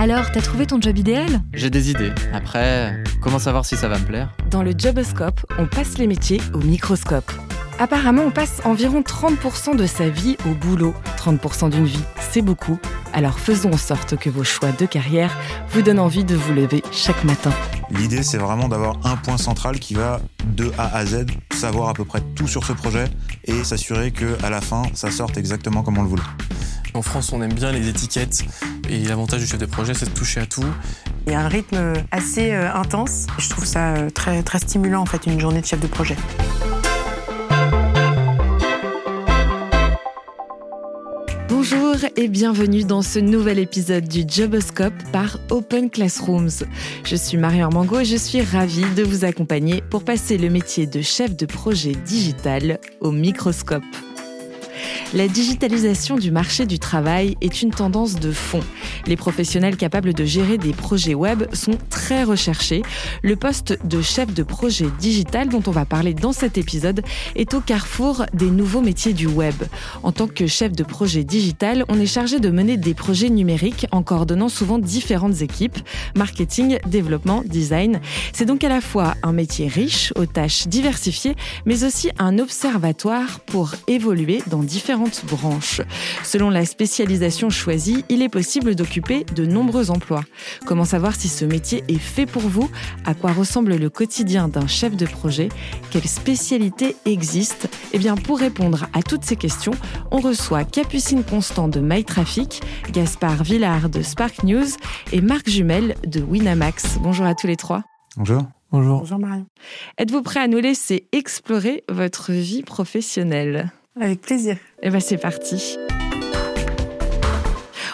Alors, t'as trouvé ton job idéal J'ai des idées. Après, comment savoir si ça va me plaire Dans le Joboscope, on passe les métiers au microscope. Apparemment, on passe environ 30% de sa vie au boulot. 30% d'une vie, c'est beaucoup. Alors faisons en sorte que vos choix de carrière vous donnent envie de vous lever chaque matin. L'idée, c'est vraiment d'avoir un point central qui va de A à Z, savoir à peu près tout sur ce projet et s'assurer que à la fin, ça sorte exactement comme on le voulait. En France, on aime bien les étiquettes et l'avantage du chef de projet, c'est de toucher à tout. Il y a un rythme assez euh, intense. Je trouve ça euh, très, très stimulant, en fait, une journée de chef de projet. Bonjour et bienvenue dans ce nouvel épisode du Joboscope par Open Classrooms. Je suis Marie Mango et je suis ravie de vous accompagner pour passer le métier de chef de projet digital au microscope. La digitalisation du marché du travail est une tendance de fond. Les professionnels capables de gérer des projets web sont très recherchés. Le poste de chef de projet digital dont on va parler dans cet épisode est au carrefour des nouveaux métiers du web. En tant que chef de projet digital, on est chargé de mener des projets numériques en coordonnant souvent différentes équipes, marketing, développement, design. C'est donc à la fois un métier riche aux tâches diversifiées, mais aussi un observatoire pour évoluer dans différentes branches. Selon la spécialisation choisie, il est possible d'occuper de nombreux emplois. Comment savoir si ce métier est fait pour vous? À quoi ressemble le quotidien d'un chef de projet? Quelles spécialités existent Eh bien, pour répondre à toutes ces questions, on reçoit Capucine Constant de MyTraffic, Gaspard Villard de Spark News et Marc Jumel de Winamax. Bonjour à tous les trois. Bonjour. Bonjour. Bonjour Marion. Êtes-vous prêt à nous laisser explorer votre vie professionnelle? Avec plaisir. Eh bien, c'est parti.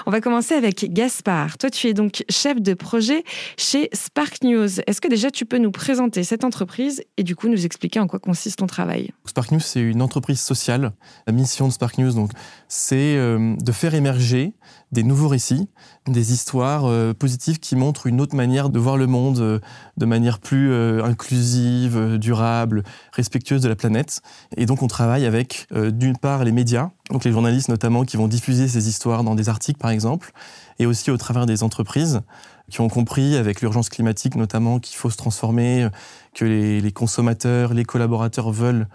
On va commencer avec Gaspard. Toi, tu es donc chef de projet chez Spark News. Est-ce que déjà tu peux nous présenter cette entreprise et du coup nous expliquer en quoi consiste ton travail? Spark News, c'est une entreprise sociale. La mission de Spark News, donc, c'est euh, de faire émerger des nouveaux récits, des histoires euh, positives qui montrent une autre manière de voir le monde, euh, de manière plus inclusive, durable, respectueuse de la planète. Et donc on travaille avec d'une part les médias, donc les journalistes notamment qui vont diffuser ces histoires dans des articles par exemple, et aussi au travers des entreprises qui ont compris avec l'urgence climatique notamment qu'il faut se transformer, que les, consommateurs, les collaborateurs veulent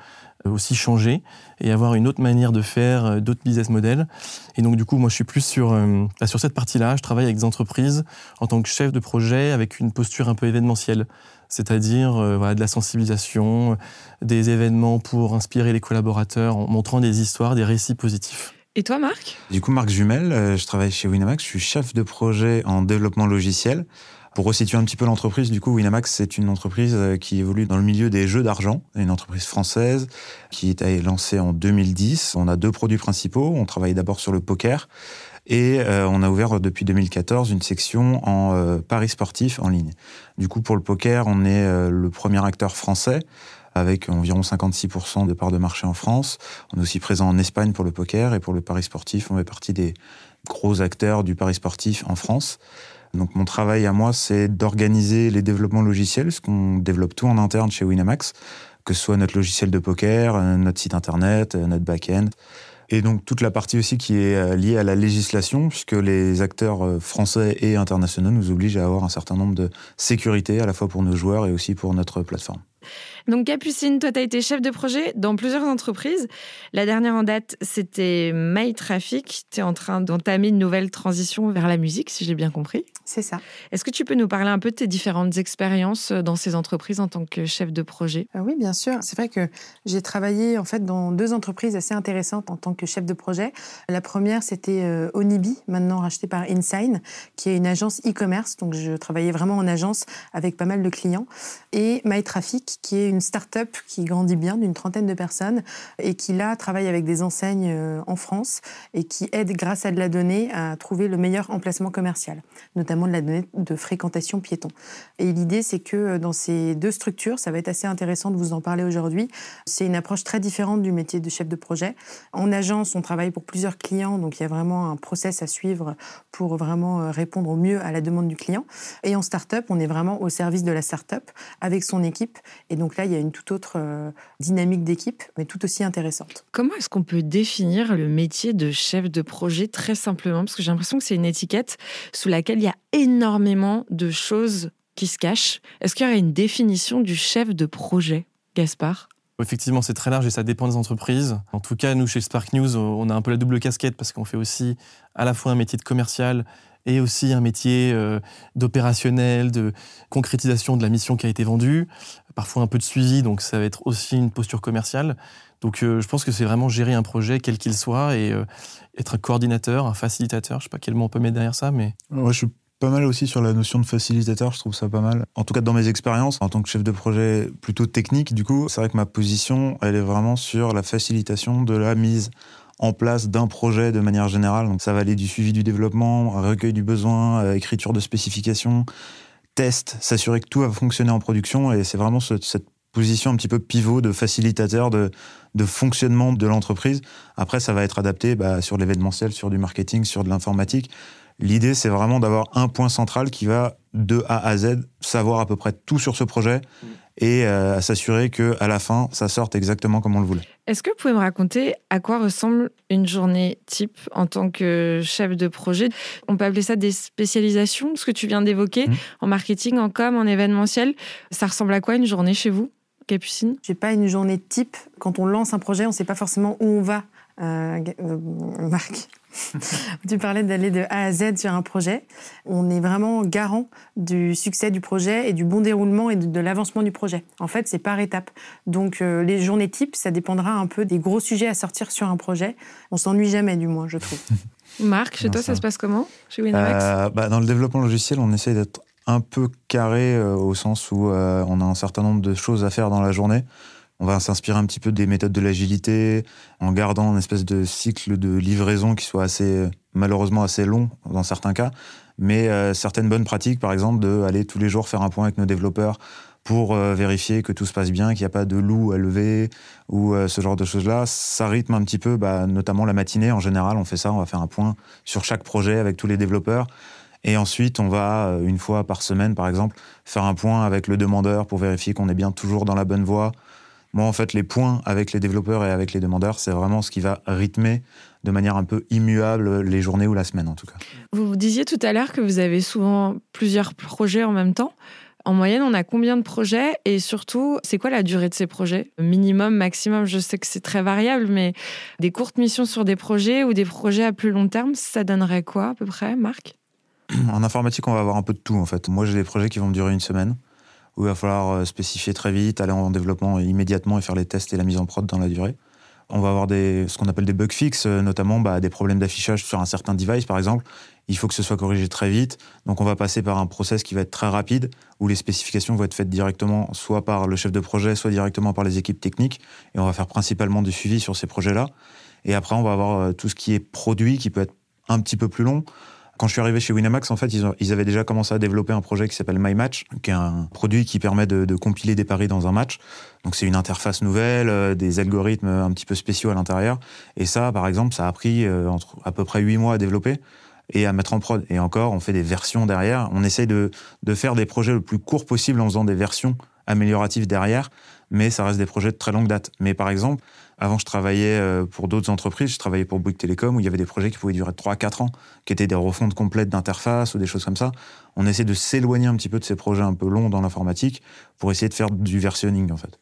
aussi changer et avoir une autre manière de faire, euh, d'autres business models. Et donc du coup, moi je suis plus sur, euh, bah, sur cette partie-là. Je travaille avec des entreprises en tant que chef de projet avec une posture un peu événementielle, c'est-à-dire euh, voilà, de la sensibilisation, des événements pour inspirer les collaborateurs en montrant des histoires, des récits positifs. Et toi, Marc? Du coup, Marc Jumel, euh, je travaille chez Winamax, je suis chef de projet en développement logiciel. Pour resituer un petit peu l'entreprise, du coup, Winamax, c'est une entreprise euh, qui évolue dans le milieu des jeux d'argent, une entreprise française qui été lancée en 2010. On a deux produits principaux. On travaille d'abord sur le poker et euh, on a ouvert depuis 2014 une section en euh, paris sportif en ligne. Du coup, pour le poker, on est le premier acteur français avec environ 56% de parts de marché en France. On est aussi présent en Espagne pour le poker et pour le pari sportif, on fait partie des gros acteurs du pari sportif en France. Donc mon travail à moi, c'est d'organiser les développements logiciels, parce qu'on développe tout en interne chez Winamax, que ce soit notre logiciel de poker, euh, notre site internet, euh, notre back-end. Et donc toute la partie aussi qui est euh, liée à la législation, puisque les acteurs français et internationaux nous obligent à avoir un certain nombre de sécurités, à la fois pour nos joueurs et aussi pour notre plateforme. Donc Capucine, toi, tu as été chef de projet dans plusieurs entreprises. La dernière en date, c'était MyTraffic. Tu es en train d'entamer une nouvelle transition vers la musique, si j'ai bien compris. C'est ça. Est-ce que tu peux nous parler un peu de tes différentes expériences dans ces entreprises en tant que chef de projet? Euh, oui, bien sûr. C'est vrai que j'ai travaillé en fait dans deux entreprises assez intéressantes en tant que chef de projet. La première, c'était euh, Onibi, maintenant racheté par InSign, qui est une agence e-commerce. Donc, je travaillais vraiment en agence avec pas mal de clients. Et MyTraffic, qui est une start-up qui grandit bien, d'une trentaine de personnes, et qui là travaille avec des enseignes euh, en France et qui aide, grâce à de la donnée, à trouver le meilleur emplacement commercial, notamment de la donnée de fréquentation piéton. Et l'idée, c'est que euh, dans ces deux structures, ça va être assez intéressant de vous en parler aujourd'hui. C'est une approche très différente du métier de chef de projet. En agence, on travaille pour plusieurs clients, donc il y a vraiment un process à suivre pour vraiment euh, répondre au mieux à la demande du client. Et en start-up, on est vraiment au service de la start-up avec son équipe. Et donc là, il y a une toute autre euh, dynamique d'équipe, mais tout aussi intéressante. Comment est-ce qu'on peut définir le métier de chef de projet très simplement? Parce que j'ai l'impression que c'est une étiquette sous laquelle il y a énormément de choses qui se cachent. Est-ce qu'il y aurait une définition du chef de projet, Gaspard? Effectivement, c'est très large et ça dépend des entreprises. En tout cas, nous, chez Spark News, on a un peu la double casquette parce qu'on fait aussi à la fois un métier de commercial et aussi un métier euh, d'opérationnel, de concrétisation de la mission qui a été vendue, parfois un peu de suivi, donc ça va être aussi une posture commerciale. Donc euh, je pense que c'est vraiment gérer un projet, quel qu'il soit, et euh, être un coordinateur, un facilitateur, je ne sais pas quel mot on peut mettre derrière ça, mais... Ouais, je suis pas mal aussi sur la notion de facilitateur, je trouve ça pas mal. En tout cas, dans mes expériences, en tant que chef de projet plutôt technique, du coup, c'est vrai que ma position, elle est vraiment sur la facilitation de la mise en place d'un projet de manière générale. Donc ça va aller du suivi du développement, recueil du besoin, euh, écriture de spécifications, test, s'assurer que tout va fonctionner en production. Et c'est vraiment cette position un petit peu pivot de facilitateur de, de fonctionnement de l'entreprise. Après, ça va être adapté bah, sur l'événementiel, sur du marketing, sur de l'informatique. L'idée, c'est vraiment d'avoir un point central qui va de A à Z savoir à peu près tout sur ce projet mm. et euh, s'assurer que à la fin, ça sorte exactement comme on le voulait. Est-ce que vous pouvez me raconter à quoi ressemble une journée type en tant que chef de projet? On peut appeler ça des spécialisations, ce que tu viens d'évoquer, mm. en marketing, en com, en événementiel. Ça ressemble à quoi une journée chez vous Capucine? J'ai pas une journée type. Quand on lance un projet, on ne sait pas forcément où on va. Euh, euh Marc tu parlais d'aller de A à Z sur un projet. On est vraiment garant du succès du projet et du bon déroulement et de, l'avancement du projet. En fait, c'est par étapes. Donc, euh, les journées types, ça dépendra un peu des gros sujets à sortir sur un projet. On s'ennuie jamais, du moins, je trouve. Marc, chez toi, ça... se passe comment? Chez Winamax? Euh, bah, Dans le développement logiciel, on essaie d'être un peu carré euh, au sens où on a un certain nombre de choses à faire dans la journée. On va s'inspirer un petit peu des méthodes de l'agilité en gardant une espèce de cycle de livraison qui soit assez, malheureusement assez long dans certains cas, mais euh, certaines bonnes pratiques, par exemple, de aller tous les jours faire un point avec nos développeurs pour euh, vérifier que tout se passe bien, qu'il n'y a pas de loup à lever ou euh, ce genre de choses-là. Ça rythme un petit peu, bah, notamment la matinée. En général, on fait ça, on va faire un point sur chaque projet avec tous les développeurs. Et ensuite, on va, une fois par semaine, par exemple, faire un point avec le demandeur pour vérifier qu'on est bien toujours dans la bonne voie, moi, en fait, les points avec les développeurs et avec les demandeurs, c'est vraiment ce qui va rythmer de manière un peu immuable les journées ou la semaine, en tout cas. Vous disiez tout à l'heure que vous avez souvent plusieurs projets en même temps. En moyenne, on a combien de projets et surtout, c'est quoi la durée de ces projets? Minimum, maximum, je sais que c'est très variable, mais des courtes missions sur des projets ou des projets à plus long terme, ça donnerait quoi à peu près, Marc? En informatique, on va avoir un peu de tout en fait. Moi, j'ai des projets qui vont durer une semaine où il va falloir euh, spécifier très vite, aller en développement immédiatement et faire les tests et la mise en prod dans la durée. On va avoir des, ce qu'on appelle des bug fixes, euh, notamment bah, des problèmes d'affichage sur un certain device, par exemple. Il faut que ce soit corrigé très vite. Donc, on va passer par un process qui va être très rapide, où les spécifications vont être faites directement, soit par le chef de projet, soit directement par les équipes techniques. Et on va faire principalement du suivi sur ces projets-là. Et après, on va avoir euh, tout ce qui est produit, qui peut être un petit peu plus long. Quand je suis arrivé chez Winamax, en fait, ils, avaient déjà commencé à développer un projet qui s'appelle MyMatch, qui est un produit qui permet de, compiler des paris dans un match. Donc c'est une interface nouvelle, euh, des algorithmes un petit peu spéciaux à l'intérieur. Et ça, par exemple, ça a pris euh, entre, à peu près huit mois à développer et à mettre en prod. Et encore, on fait des versions derrière. On essaye de, de faire des projets le plus court possible en faisant des versions amélioratives derrière, mais ça reste des projets de très longue date. Mais par exemple, avant, je travaillais euh, pour d'autres entreprises. Je travaillais pour Bouygues Télécom où il y avait des projets qui pouvaient durer 3-4 ans, qui étaient des refontes complètes d'interface ou des choses comme ça. On essaie de s'éloigner un petit peu de ces projets un peu longs dans l'informatique pour essayer de faire du versionning, en fait.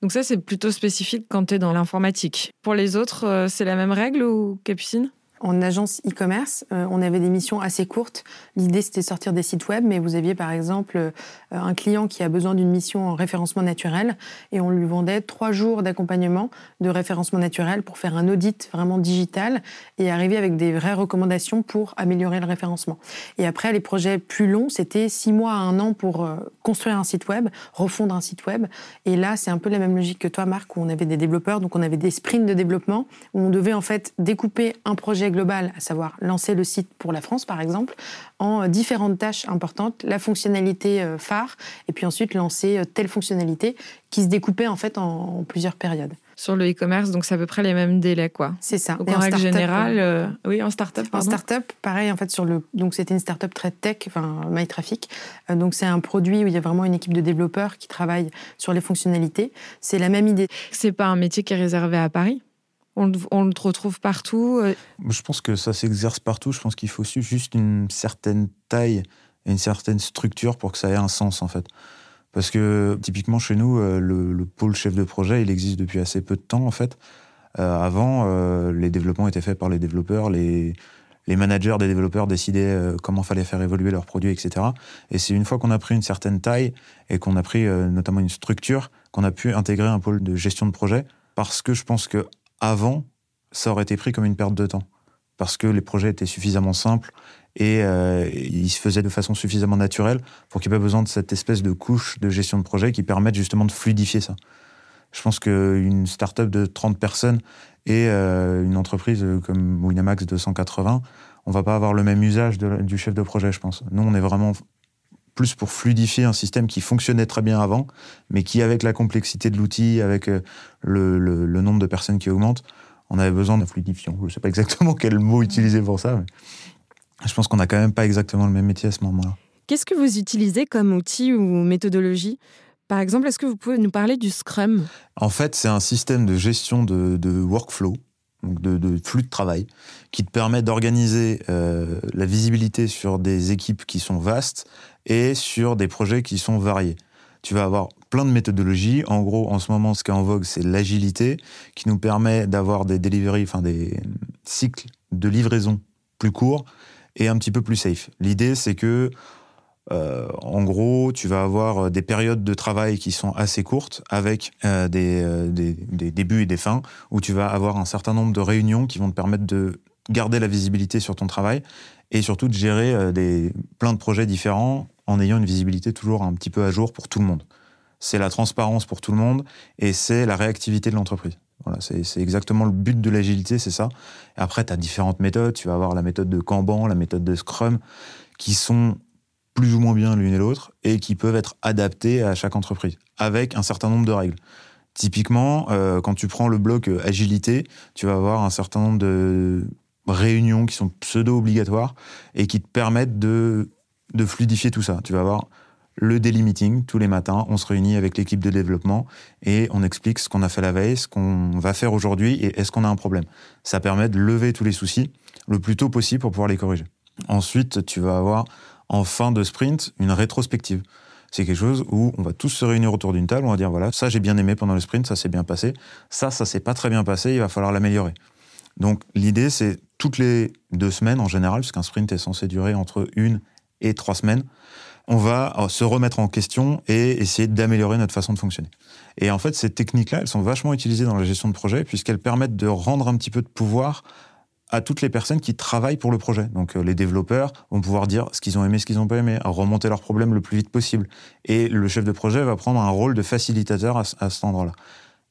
Donc ça, c'est plutôt spécifique quand tu es dans l'informatique. Pour les autres, euh, c'est la même règle ou Capucine? En agence e-commerce, euh, on avait des missions assez courtes. L'idée, c'était de sortir des sites web, mais vous aviez par exemple euh, un client qui a besoin d'une mission en référencement naturel et on lui vendait trois jours d'accompagnement de référencement naturel pour faire un audit vraiment digital et arriver avec des vraies recommandations pour améliorer le référencement. Et après, les projets plus longs, c'était six mois à un an pour euh, construire un site web, refondre un site web. Et là, c'est un peu la même logique que toi, Marc, où on avait des développeurs, donc on avait des sprints de développement où on devait en fait découper un projet global, à savoir lancer le site pour la France par exemple, en euh, différentes tâches importantes, la fonctionnalité euh, phare, et puis ensuite lancer euh, telle fonctionnalité qui se découpait en fait en, plusieurs périodes. Sur le e-commerce, donc c'est à peu près les mêmes délais, quoi. C'est ça. Donc en, règle générale, oui, en start-up. En start-up, pareil, en fait, sur le, donc c'était une start-up très tech, enfin MyTraffic. donc c'est un produit où il y a vraiment une équipe de développeurs qui travaillent sur les fonctionnalités. C'est la même idée. C'est pas un métier qui est réservé à Paris on, le retrouve partout Je pense que ça s'exerce partout. Je pense qu'il faut juste une certaine taille et une certaine structure pour que ça ait un sens, en fait. Parce que typiquement chez nous, le, le pôle chef de projet, il existe depuis assez peu de temps, en fait. Euh, avant, euh, les développements étaient faits par les développeurs, les, les managers des développeurs décidaient euh, comment fallait faire évoluer leurs produits, etc. Et c'est une fois qu'on a pris une certaine taille et qu'on a pris notamment une structure, qu'on a pu intégrer un pôle de gestion de projet, parce que je pense que avant, ça aurait été pris comme une perte de temps, parce que les projets étaient suffisamment simples et ils se faisaient de façon suffisamment naturelle pour qu'il n'y ait pas besoin de cette espèce de couche de gestion de projet qui permette justement de fluidifier ça. Je pense qu'une start-up de 30 personnes et euh, une entreprise comme Winamax de 180, on va pas avoir le même usage du chef de projet, je pense. Nous, on est vraiment plus pour fluidifier un système qui fonctionnait très bien avant, mais qui, avec la complexité de l'outil, avec euh, le, nombre de personnes qui augmente, on avait besoin de fluidifiant. Je ne sais pas exactement quel mot utiliser pour ça, mais je pense qu'on n'a quand même pas exactement le même métier à ce moment-là. Qu'est-ce que vous utilisez comme outil ou méthodologie? Par exemple, est-ce que vous pouvez nous parler du Scrum? En fait, c'est un système de gestion de, workflow, donc de, flux de travail, qui te permet d'organiser euh, la visibilité sur des équipes qui sont vastes et sur des projets qui sont variés. Tu vas avoir plein de méthodologies. En gros, en ce moment, ce qui est en vogue, c'est l'agilité, qui nous permet d'avoir des delivery, enfin des cycles de livraison plus courts et un petit peu plus safe. L'idée, c'est que euh, en gros, tu vas avoir euh, des périodes de travail qui sont assez courtes avec euh, des, débuts et des fins où tu vas avoir un certain nombre de réunions qui vont te permettre de garder la visibilité sur ton travail et surtout de gérer des, plein de projets différents en ayant une visibilité toujours un petit peu à jour pour tout le monde. C'est la transparence pour tout le monde et c'est la réactivité de l'entreprise. Voilà, c'est exactement le but de l'agilité, c'est ça. Après, tu as différentes méthodes. Tu vas avoir la méthode de Kanban, la méthode de Scrum, qui sont plus ou moins bien l'une et l'autre et qui peuvent être adaptés à chaque entreprise avec un certain nombre de règles. Typiquement, euh, quand tu prends le bloc euh, agilité, tu vas avoir un certain nombre de réunions qui sont pseudo-obligatoires et qui te permettent de, de fluidifier tout ça. Tu vas avoir le daily meeting tous les matins, on se réunit avec l'équipe de développement et on explique ce qu'on a fait la veille, ce qu'on va faire aujourd'hui et est-ce qu'on a un problème. Ça permet de lever tous les soucis le plus tôt possible pour pouvoir les corriger. Ensuite, tu vas avoir en fin de sprint une rétrospective. C'est quelque chose où on va tous se réunir autour d'une table, on va dire voilà, ça j'ai bien aimé pendant le sprint, ça s'est bien passé, ça, ça s'est pas très bien passé, il va falloir l'améliorer. Donc l'idée c'est toutes les deux semaines en général, puisqu'un sprint est censé durer entre une et trois semaines, on va euh, se remettre en question et essayer d'améliorer notre façon de fonctionner. Et en fait, ces techniques-là, elles sont vachement utilisées dans la gestion de projet puisqu'elles permettent de rendre un petit peu de pouvoir à toutes les personnes qui travaillent pour le projet. Donc euh, les développeurs vont pouvoir dire ce qu'ils ont aimé, ce qu'ils n'ont pas aimé, remonter leurs problèmes le plus vite possible. Et le chef de projet va prendre un rôle de facilitateur à, cet endroit-là.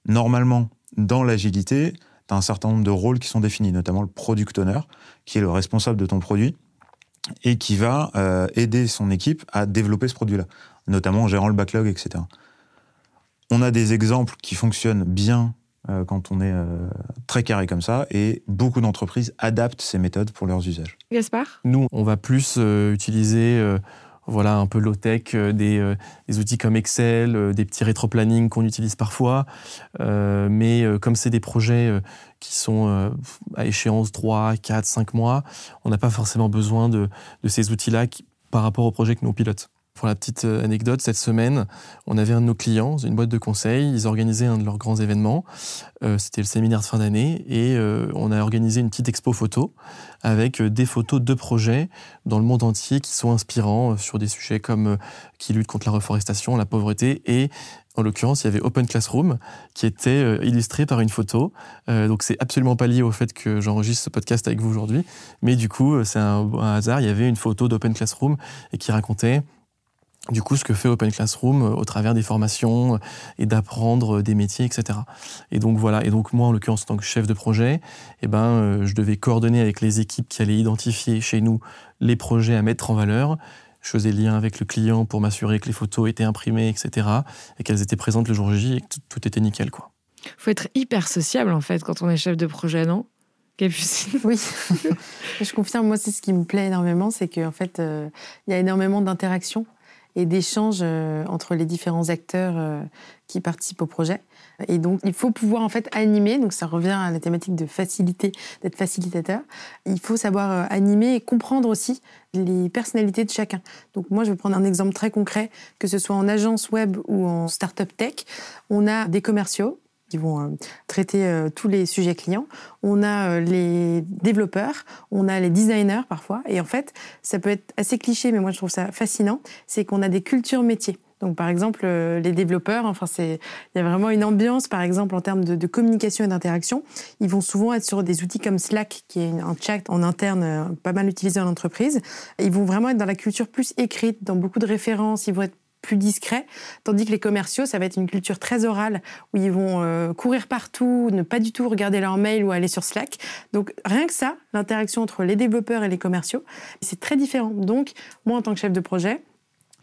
Normalement, dans l'agilité, tu as un certain nombre de rôles qui sont définis, notamment le product owner, qui est le responsable de ton produit et qui va euh, aider son équipe à développer ce produit-là, notamment en gérant le backlog, etc. On a des exemples qui fonctionnent bien quand on est euh, très carré comme ça, et beaucoup d'entreprises adaptent ces méthodes pour leurs usages. Gaspard? Nous, on va plus euh, utiliser voilà, un peu low-tech, des, des, outils comme Excel, des petits rétro-planning qu'on utilise parfois. mais comme c'est des projets qui sont à échéance 3, 4, 5 mois, on n'a pas forcément besoin de, de ces outils-là par rapport au projet que nous pilote. Pour la petite euh, anecdote, cette semaine, on avait un de nos clients, une boîte de conseil, ils organisaient un de leurs grands événements, euh, c'était le séminaire de fin d'année, et euh, on a organisé une petite expo photo avec des photos de projets dans le monde entier qui sont inspirants sur des sujets comme qui luttent contre la reforestation, la pauvreté, et en l'occurrence, il y avait Open Classroom qui était illustré par une photo. donc, c'est absolument pas lié au fait que j'enregistre ce podcast avec vous aujourd'hui. Mais du coup, c'est un, un, hasard. Il y avait une photo d'Open Classroom et qui racontait du coup ce que fait Open Classroom euh, au travers des formations euh, et d'apprendre euh, des métiers, etc. Et donc voilà, et donc moi en l'occurrence en tant que chef de projet, eh ben, je devais coordonner avec les équipes qui allaient identifier chez nous les projets à mettre en valeur. Je faisais lien avec le client pour m'assurer que les photos étaient imprimées, etc. et qu'elles étaient présentes le jour J et que tout était nickel. quoi. faut être hyper sociable en fait quand on est chef de projet, non? Capucine. Oui, je confirme. Moi, c'est ce qui me plaît énormément, c'est qu'en fait, il y a énormément d'interactions et d'échanges euh, entre les différents acteurs euh, qui participent au projet. Et donc, il faut pouvoir en fait animer. Donc, ça revient à la thématique de facilité, d'être facilitateur. Il faut savoir euh, animer et comprendre aussi les personnalités de chacun. Donc, moi, je vais prendre un exemple très concret, que ce soit en agence web ou en startup tech. On a des commerciaux qui vont euh, traiter euh, tous les sujets clients. On a les développeurs, on a les designers parfois. Et en fait, ça peut être assez cliché, mais moi je trouve ça fascinant, c'est qu'on a des cultures métiers. Donc, par exemple, euh, les développeurs, enfin, c'est, il y a vraiment une ambiance, par exemple, en termes de, communication et d'interaction. Ils vont souvent être sur des outils comme Slack, qui est un chat en interne euh, pas mal utilisé en entreprise. Ils vont vraiment être dans la culture plus écrite, dans beaucoup de références. Plus discrets, tandis que les commerciaux, ça va être une culture très orale, où ils vont euh, courir partout, ne pas du tout regarder leur mail ou aller sur Slack. Donc rien que ça, l'interaction entre les développeurs et les commerciaux, c'est très différent. Donc moi, en tant que chef de projet,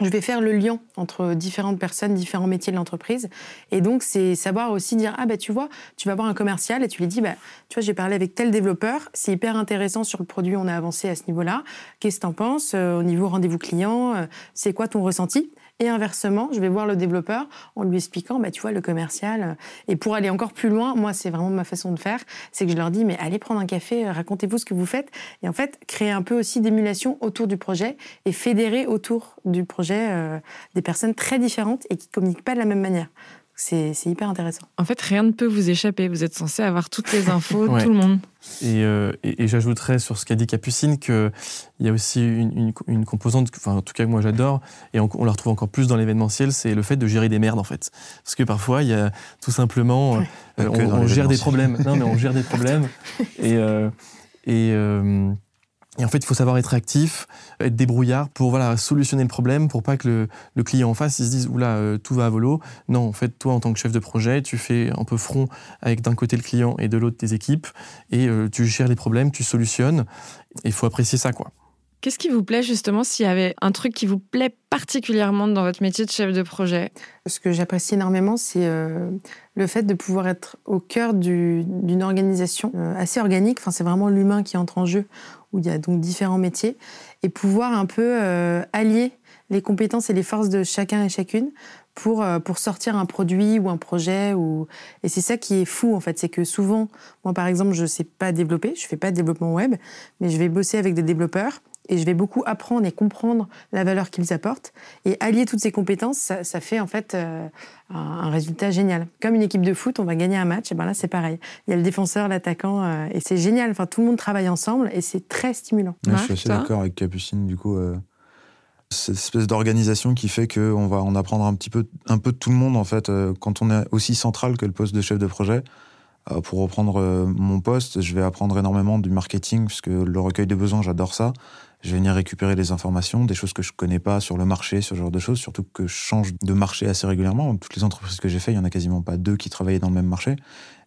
je vais faire le lien entre différentes personnes, différents métiers de l'entreprise. Et donc, c'est savoir aussi dire, ah bah tu vois, tu vas voir un commercial et tu lui dis, bah, tu vois, j'ai parlé avec tel développeur, c'est hyper intéressant sur le produit, on a avancé à ce niveau-là. Qu'est-ce que tu en penses euh, au niveau rendez-vous client euh, C'est quoi ton ressenti? Et inversement, je vais voir le développeur en lui expliquant, bah, tu vois, le commercial. Euh, et pour aller encore plus loin, moi, c'est vraiment ma façon de faire, c'est que je leur dis, mais allez prendre un café, euh, racontez-vous ce que vous faites. Et en fait, créer un peu aussi d'émulation autour du projet et fédérer autour du projet euh, des personnes très différentes et qui communiquent pas de la même manière. C'est hyper intéressant. En fait, rien ne peut vous échapper. Vous êtes censé avoir toutes les infos, tout le monde. Euh, et, et, j'ajouterais sur ce qu'a dit Capucine qu'il y a aussi une, une, composante, enfin, en tout cas que moi j'adore, et on, la retrouve encore plus dans l'événementiel, c'est le fait de gérer des merdes en fait. Parce que parfois, il y a tout simplement, euh, on, gère des problèmes. Non, mais on gère des problèmes. et, euh, et et en fait, il faut savoir être actif, être débrouillard pour voilà solutionner le problème, pour pas que le, client en face il se dise oula euh, tout va à volo. Non, en fait, toi en tant que chef de projet, tu fais un peu front avec d'un côté le client et de l'autre tes équipes, et euh, tu gères les problèmes, tu solutionnes. Il faut apprécier ça, quoi. Qu'est-ce qui vous plaît justement s'il y avait un truc qui vous plaît particulièrement dans votre métier de chef de projet? Ce que j'apprécie énormément, c'est euh, le fait de pouvoir être au cœur d'une organisation assez organique. Enfin, c'est vraiment l'humain qui entre en jeu où il y a donc différents métiers, et pouvoir un peu euh, allier les compétences et les forces de chacun et chacune pour, euh, pour sortir un produit ou un projet. Ou... Et c'est ça qui est fou, en fait. C'est que souvent, moi, par exemple, je ne sais pas développer, je ne fais pas de développement web, mais je vais bosser avec des développeurs et je vais beaucoup apprendre et comprendre la valeur qu'ils apportent. Et allier toutes ces compétences, ça, fait en fait euh, un, résultat génial. Comme une équipe de foot, on va gagner un match, et ben là c'est pareil. Il y a le défenseur, l'attaquant, euh, et c'est génial. Enfin, tout le monde travaille ensemble et c'est très stimulant. je suis assez d'accord avec Capucine, du coup. Euh, cette espèce d'organisation qui fait qu'on va en apprendre un petit peu, un peu de tout le monde en fait, quand on est aussi central que le poste de chef de projet. Pour reprendre mon poste, je vais apprendre énormément du marketing, puisque le recueil de besoins, j'adore ça. Je vais venir récupérer des informations, des choses que je connais pas sur le marché, ce genre de choses, surtout que je change de marché assez régulièrement. Toutes les entreprises que j'ai fait, il y en a quasiment pas deux qui travaillaient dans le même marché.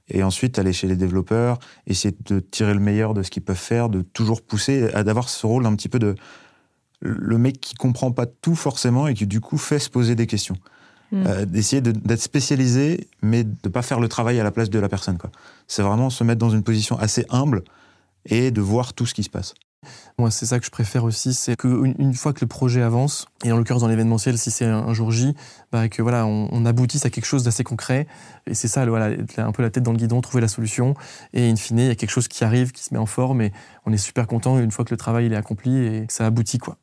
Et ensuite, aller chez les développeurs, essayer de tirer le meilleur de ce qu'ils peuvent faire, de toujours pousser, d'avoir ce rôle un petit peu de le mec qui comprend pas tout forcément et qui du coup fait se poser des questions. Hmm. Euh, d'essayer d'être spécialisé, mais de pas faire le travail à la place de la personne. C'est vraiment se mettre dans une position assez humble et de voir tout ce qui se passe. Moi, c'est ça que je préfère aussi, c'est qu'une une fois que le projet avance, et en l'occurrence dans l'événementiel, si c'est un, jour J, bah, que voilà, on, aboutisse à quelque chose d'assez concret. Et c'est ça, voilà, un peu la tête dans le guidon, trouver la solution. Et in fine, il y a quelque chose qui arrive, qui se met en forme, et on est super content une fois que le travail il est accompli et que ça aboutit, quoi.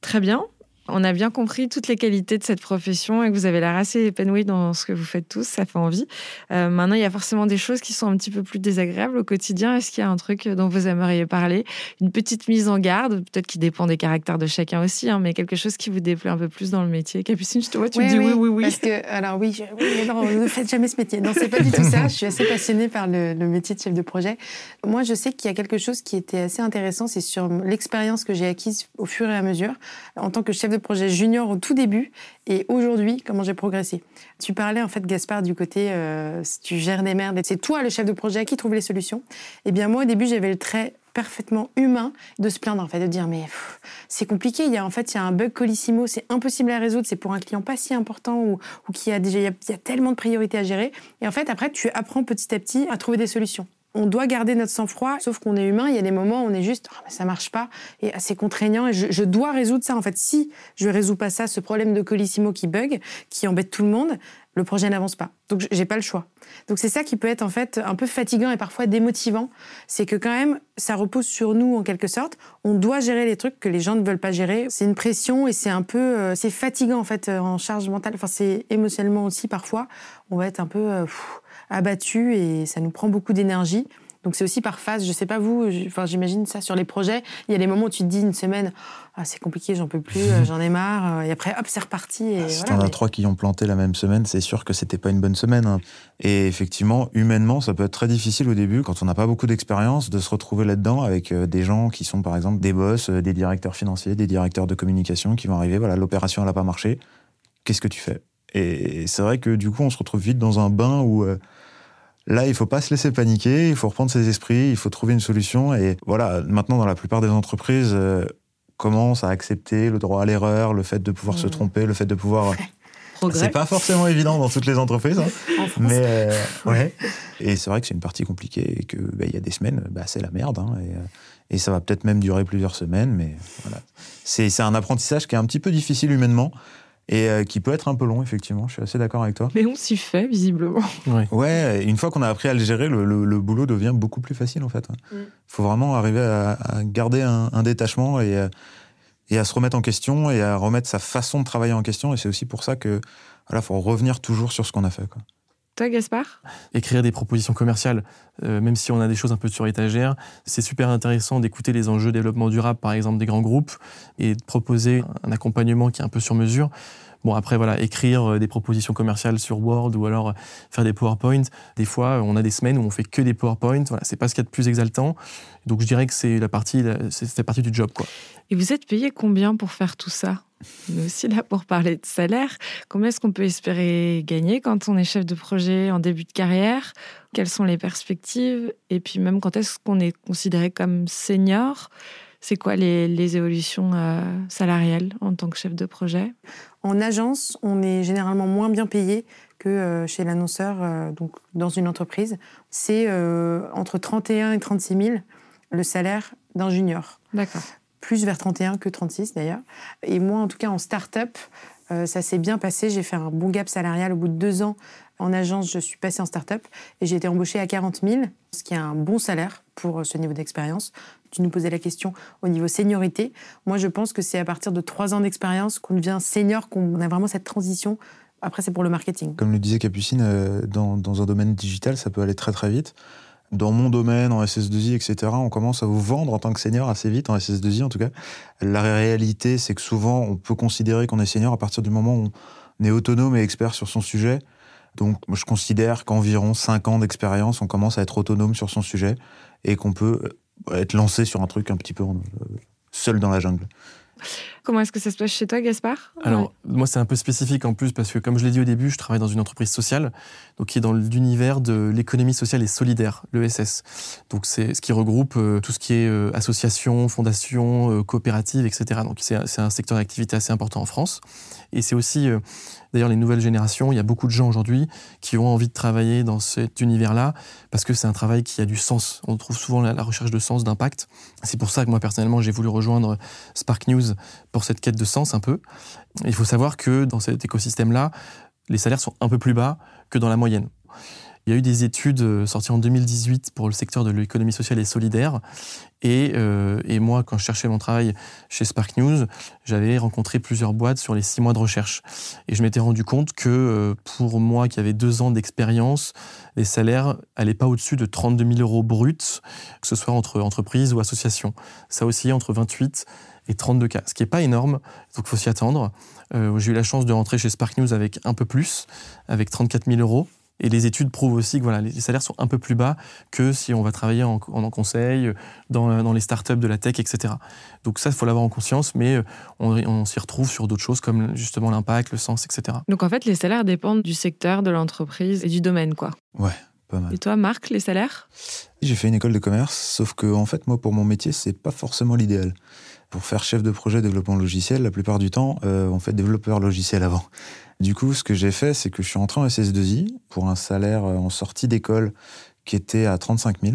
Très bien. On a bien compris toutes les qualités de cette profession et que vous avez l'air assez épanoui dans ce que vous faites tous, ça fait envie. Euh, maintenant, il y a forcément des choses qui sont un petit peu plus désagréables au quotidien. Est-ce qu'il y a un truc dont vous aimeriez parler? Une petite mise en garde, peut-être qui dépend des caractères de chacun aussi, hein, mais quelque chose qui vous déplaît un peu plus dans le métier? Capucine, je te vois, tu me dis oui, oui, oui. Parce que, alors oui, non, ne faites jamais ce métier. Non, c'est pas du tout ça. Je suis assez passionnée par le, le métier de chef de projet. Moi, je sais qu'il y a quelque chose qui était assez intéressant, c'est sur l'expérience que j'ai acquise au fur et à mesure en tant que chef de projet junior au tout début et aujourd'hui, comment j'ai progressé. Tu parlais en fait, Gaspard, du côté euh, tu gères des merdes, c'est toi le chef de projet qui trouve les solutions. Eh bien, moi, au début, j'avais le trait parfaitement humain de se plaindre en fait de dire mais c'est compliqué il y a en fait il y a un bug colissimo c'est impossible à résoudre c'est pour un client pas si important ou, ou qui a déjà il y a, tellement de priorités à gérer et en fait après tu apprends petit à petit à trouver des solutions on doit garder notre sang-froid, sauf qu'on est humain. Il y a des moments où on est juste, oh, mais ça marche pas, et c'est contraignant. Et je, dois résoudre ça. En fait, si je résous pas ça, ce problème de colissimo qui bug, qui embête tout le monde, le projet n'avance pas. Donc, j'ai pas le choix. Donc c'est ça qui peut être en fait un peu fatigant et parfois démotivant. C'est que quand même, ça repose sur nous en quelque sorte. On doit gérer les trucs que les gens ne veulent pas gérer. C'est une pression et c'est un peu, euh, c'est fatigant en fait en charge mentale. Enfin c'est émotionnellement aussi parfois. On va être un peu abattu et ça nous prend beaucoup d'énergie. Donc c'est aussi par phase. Je sais pas vous, enfin j'imagine ça sur les projets. Il y a des moments où tu te dis une semaine, ah, c'est compliqué, j'en peux plus, euh, j'en ai marre. Euh, et après, hop, c'est reparti. Et si t'en as trois qui ont planté la même semaine, c'est sûr que c'était pas une bonne semaine. Hein. Et effectivement, humainement, ça peut être très difficile au début quand on n'a pas beaucoup d'expérience de se retrouver là-dedans avec euh, des gens qui sont par exemple des boss, des directeurs financiers, des directeurs de communication qui vont arriver. Voilà, l'opération elle a pas marché. Qu'est-ce que tu fais? Et c'est vrai que du coup, on se retrouve vite dans un bain où Là, il faut pas se laisser paniquer, il faut reprendre ses esprits, il faut trouver une solution. Et voilà, maintenant, dans la plupart des entreprises, euh, commencent à accepter le droit à l'erreur, le fait de pouvoir se mmh. tromper, le fait de pouvoir. C'est pas forcément évident dans toutes les entreprises, hein. mais euh, ouais. Et c'est vrai que c'est une partie compliquée et que bah, il y a des semaines, bah, c'est la merde. Hein, et, euh, et, ça va peut-être même durer plusieurs semaines, mais voilà. C'est un apprentissage qui est un petit peu difficile humainement et euh, qui peut être un peu long, effectivement. Je suis assez d'accord avec toi. Mais on s'y fait, visiblement. Ouais. une fois qu'on a appris à le gérer, le, boulot devient beaucoup plus facile, en fait. Il mm. faut vraiment arriver à, garder un, détachement et, euh, et à se remettre en question et à remettre sa façon de travailler en question. Et c'est aussi pour ça que voilà, faut revenir toujours sur ce qu'on a fait. Quoi. Gaspard? Écrire des propositions commerciales, euh, même si on a des choses un peu sur étagère, c'est super intéressant d'écouter les enjeux développement durable, par exemple, des grands groupes, et de proposer un accompagnement qui est un peu sur mesure. Bon, après, voilà, écrire euh, des propositions commerciales sur Word ou alors euh, faire des PowerPoint. Des fois, on a des semaines où on fait que des PowerPoint. Voilà, c'est pas ce qu'il y a de plus exaltant. Donc, je dirais que c'est la partie, c'est la partie du job, quoi. Et vous êtes payé combien pour faire tout ça? On est aussi là pour parler de salaire. Combien est-ce qu'on peut espérer gagner quand on est chef de projet en début de carrière? Quelles sont les perspectives? Et puis même quand est-ce qu'on est considéré comme senior? C'est quoi les, évolutions euh, salariales en tant que chef de projet? En agence, on est généralement moins bien payé que euh, chez l'annonceur, euh, donc dans une entreprise. C'est entre 31 et 36 000 le salaire d'un junior. D'accord. Plus vers 31 que 36 d'ailleurs. Et moi, en tout cas, en start-up, ça s'est bien passé. J'ai fait un bon gap salarial au bout de deux ans en agence, je suis passée en start-up et j'ai été embauchée à 40 000, ce qui est un bon salaire pour ce niveau d'expérience. Tu nous posais la question au niveau seniorité. Moi, je pense que c'est à partir de trois ans d'expérience qu'on devient senior, qu'on a vraiment cette transition. Après, c'est pour le marketing. Comme le disait Capucine, euh, dans, dans un domaine digital, ça peut aller très très vite dans mon domaine, en SS2I, etc., on commence à vous vendre en tant que senior assez vite, en SS2I en tout cas. La réalité, c'est que souvent, on peut considérer qu'on est senior à partir du moment où on est autonome et expert sur son sujet. Donc, je considère qu'environ 5 ans d'expérience, on commence à être autonome sur son sujet et qu'on peut euh, être lancé sur un truc un petit peu euh, seul dans la jungle. Comment est-ce que ça se passe chez toi, Gaspard? Alors, moi, c'est un peu spécifique en plus parce que, comme je l'ai dit au début, je travaille dans une entreprise sociale, donc qui est dans l'univers de l'économie sociale et solidaire, l'ESS. Donc, c'est ce qui regroupe euh, tout ce qui est euh, association, fondation, euh, coopérative, etc. Donc, c'est un secteur d'activité assez important en France. Et c'est aussi, d'ailleurs, les nouvelles générations. Il y a beaucoup de gens aujourd'hui qui ont envie de travailler dans cet univers-là parce que c'est un travail qui a du sens. On trouve souvent la recherche de sens, d'impact. C'est pour ça que moi, personnellement, j'ai voulu rejoindre Spark News pour cette quête de sens un peu. Il faut savoir que dans cet écosystème-là, les salaires sont un peu plus bas que dans la moyenne. Il y a eu des études euh, sorties en 2018 pour le secteur de l'économie sociale et solidaire. Et, euh, et, moi, quand je cherchais mon travail chez Spark News, j'avais rencontré plusieurs boîtes sur les six mois de recherche. Et je m'étais rendu compte que euh, pour moi, qui avait deux ans d'expérience, les salaires n'allaient pas au-dessus de 32 000 euros bruts, que ce soit entre entreprises ou associations. Ça oscillait entre 28 et 32 cas, ce qui n'est pas énorme, donc il faut s'y attendre. Euh, j'ai eu la chance de rentrer chez Spark News avec un peu plus, avec 34 000 euros. Et les études prouvent aussi que voilà, les salaires sont un peu plus bas que si on va travailler en, en conseil, dans, dans, les startups de la tech, etc. Donc ça, il faut l'avoir en conscience, mais euh, on, on s'y retrouve sur d'autres choses comme justement l'impact, le sens, etc. Donc en fait, les salaires dépendent du secteur, de l'entreprise et du domaine, quoi. Ouais, pas mal. Et toi, Marc, les salaires? J'ai fait une école de commerce, sauf que en fait, moi, pour mon métier, c'est pas forcément l'idéal pour faire chef de projet développement logiciel, la plupart du temps, euh, on fait développeur logiciel avant. Du coup, ce que j'ai fait, c'est que je suis entré en SS2I pour un salaire euh, en sortie d'école qui était à 35 000.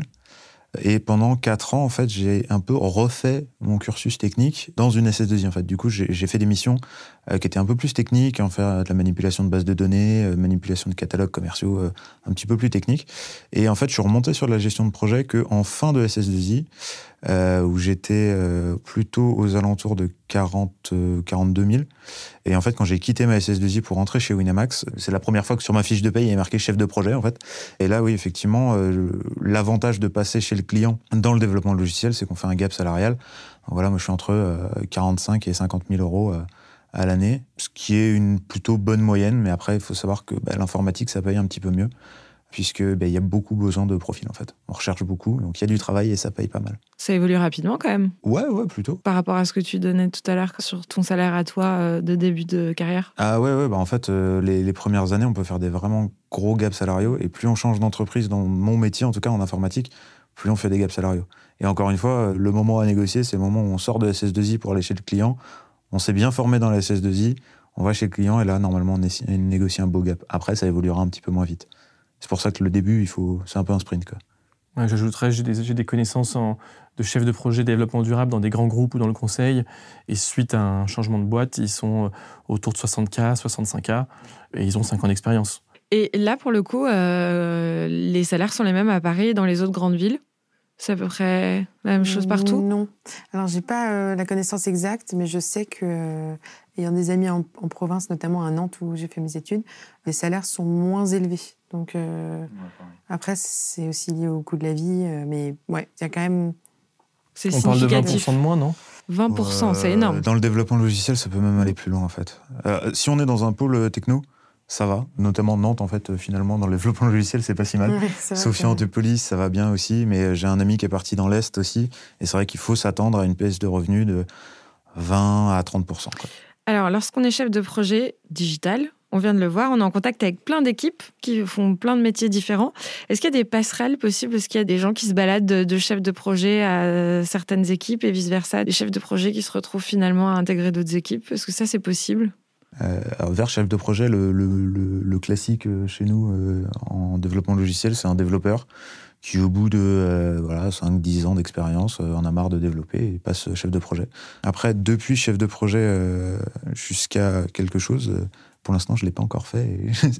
Et pendant quatre ans, en fait, j'ai un peu refait mon cursus technique dans une SS2I. En fait, du coup, j'ai fait des missions qui était un peu plus technique, en faire de la manipulation de bases de données, euh, manipulation de catalogues commerciaux, euh, un petit peu plus technique. Et en fait, je suis remonté sur la gestion de projet qu'en fin de SS2I, où j'étais plutôt aux alentours de 40, 42 000. Et en fait, quand j'ai quitté ma SS2I pour rentrer chez Winamax, c'est la première fois que sur ma fiche de paye, il a marqué chef de projet, en fait. Et là, oui, effectivement, l'avantage de passer chez le client dans le développement logiciel, c'est qu'on fait un gap salarial. voilà, moi, je suis entre 45 et 50 000 euros à l'année, ce qui est une plutôt bonne moyenne, mais après, il faut savoir que bah, l'informatique, ça paye un petit peu mieux, puisque bah, il y a beaucoup besoin de profils, en fait. On recherche beaucoup, donc il y a du travail et ça paye pas mal. Ça évolue rapidement, quand même Ouais, ouais, plutôt. Par rapport à ce que tu donnais tout à l'heure sur ton salaire à toi euh, de début de carrière Ah ouais, ouais, bah en fait, euh, les, les, premières années, on peut faire des vraiment gros gaps salariaux, et plus on change d'entreprise dans mon métier, en tout cas en informatique, plus on fait des gaps salariaux. Et encore une fois, le moment à négocier, c'est le moment où on sort de SS2I pour aller chez le client, on s'est bien formé dans la SS2I, on va chez le client et là, normalement, on négocie un beau gap. Après, ça évoluera un petit peu moins vite. C'est pour ça que le début, il faut, c'est un peu un sprint. Quoi. J'ajouterais, j'ai des, des, connaissances en, de chef de projet développement durable dans des grands groupes ou dans le conseil. Et suite à un changement de boîte, ils sont euh, autour de 60K, 65K, et ils ont 5 ans d'expérience. Et là, pour le coup, euh, les salaires sont les mêmes à Paris et dans les autres grandes villes? C'est à peu près la même chose partout? Non. Alors, j'ai pas euh, la connaissance exacte, mais je sais que, euh, ayant des amis en, province, notamment à Nantes où j'ai fait mes études, les salaires sont moins élevés. Donc, euh, après, c'est aussi lié au coût de la vie. mais ouais, il y a quand même. C'est On parle de 20% de moins, non? 20%, c'est énorme. Dans le développement logiciel, ça peut même aller plus loin, en fait. si on est dans un pôle techno, ça va. Notamment Nantes, en fait, euh, finalement, dans le développement logiciel, c'est pas si mal. Sophia Antipolis, ça va bien aussi, mais euh, j'ai un ami qui est parti dans l'Est aussi, et c'est vrai qu'il faut s'attendre à une baisse de revenus de 20 à 30% Alors, lorsqu'on est chef de projet digital, on vient de le voir, on est en contact avec plein d'équipes qui font plein de métiers différents. Est-ce qu'il y a des passerelles possibles? Est-ce qu'il y a des gens qui se baladent de, de chef de projet à certaines équipes et vice-versa? Des chefs de projet qui se retrouvent finalement à intégrer d'autres équipes? Est-ce que ça, c'est possible? euh, vers chef de projet, le, le, le, classique euh, chez nous euh, en développement logiciel, c'est un développeur qui, au bout de voilà, 5-10 ans d'expérience, en a marre de développer et passe chef de projet. Après, depuis chef de projet jusqu'à quelque chose, pour l'instant, je ne l'ai pas encore fait.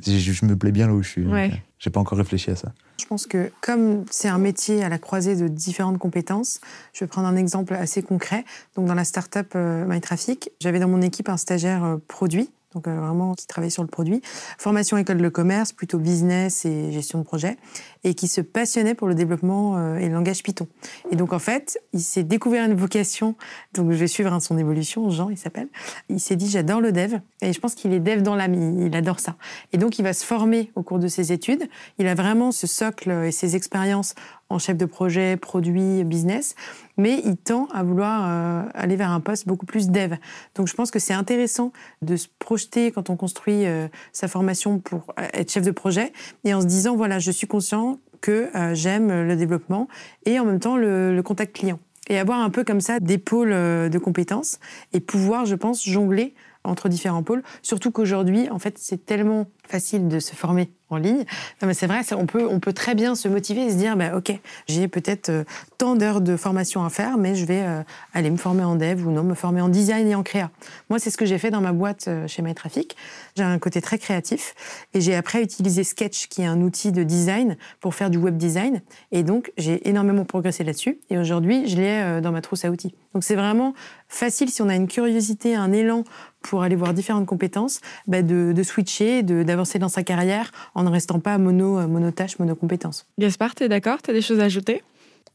Et je me plais bien là où je suis. Je n'ai pas encore réfléchi à ça. Je pense que comme c'est un métier à la croisée de différentes compétences, je vais prendre un exemple assez concret. Donc dans la startup euh, MyTraffic, j'avais dans mon équipe un stagiaire euh, produit donc euh, vraiment qui travaille sur le produit. Formation école de commerce, plutôt business et gestion de projet, et qui se passionnait pour le développement euh, et le langage Python. Et donc en fait, il s'est découvert une vocation, donc je vais suivre hein, son évolution, Jean il s'appelle. Il s'est dit j'adore le dev, et je pense qu'il est dev dans l'âme, il adore ça. Et donc il va se former au cours de ses études. Il a vraiment ce socle et ses expériences en chef de projet, produit, business, mais il tend à vouloir euh, aller vers un poste beaucoup plus dev. Donc je pense que c'est intéressant de se projeter quand on construit euh, sa formation pour euh, être chef de projet, et en se disant, voilà, je suis conscient que j'aime le développement et en même temps le, le contact client. Et avoir un peu comme ça des pôles de compétences et pouvoir, je pense, jongler entre différents pôles. Surtout qu'aujourd'hui, en fait, c'est tellement facile de se former en ligne. Mais c'est vrai, on peut, on peut très bien se motiver et se dire, bah, ok, j'ai peut-être euh, tant d'heures de formation à faire, mais je vais euh, aller me former en dev ou non, me former en design et en créa. Moi, c'est ce que j'ai fait dans ma boîte euh, chez MyTraffic. J'ai un côté très créatif et j'ai après utilisé Sketch, qui est un outil de design pour faire du web design. Et donc, j'ai énormément progressé là-dessus. Et aujourd'hui, je l'ai dans ma trousse à outils. Donc, c'est vraiment facile si on a une curiosité, un élan pour aller voir différentes compétences, bah, de, de switcher, d'avancer dans sa carrière en ne restant pas mono, euh, monotâche, monocompétence. Gaspard, tu es d'accord? Tu as des choses à ajouter?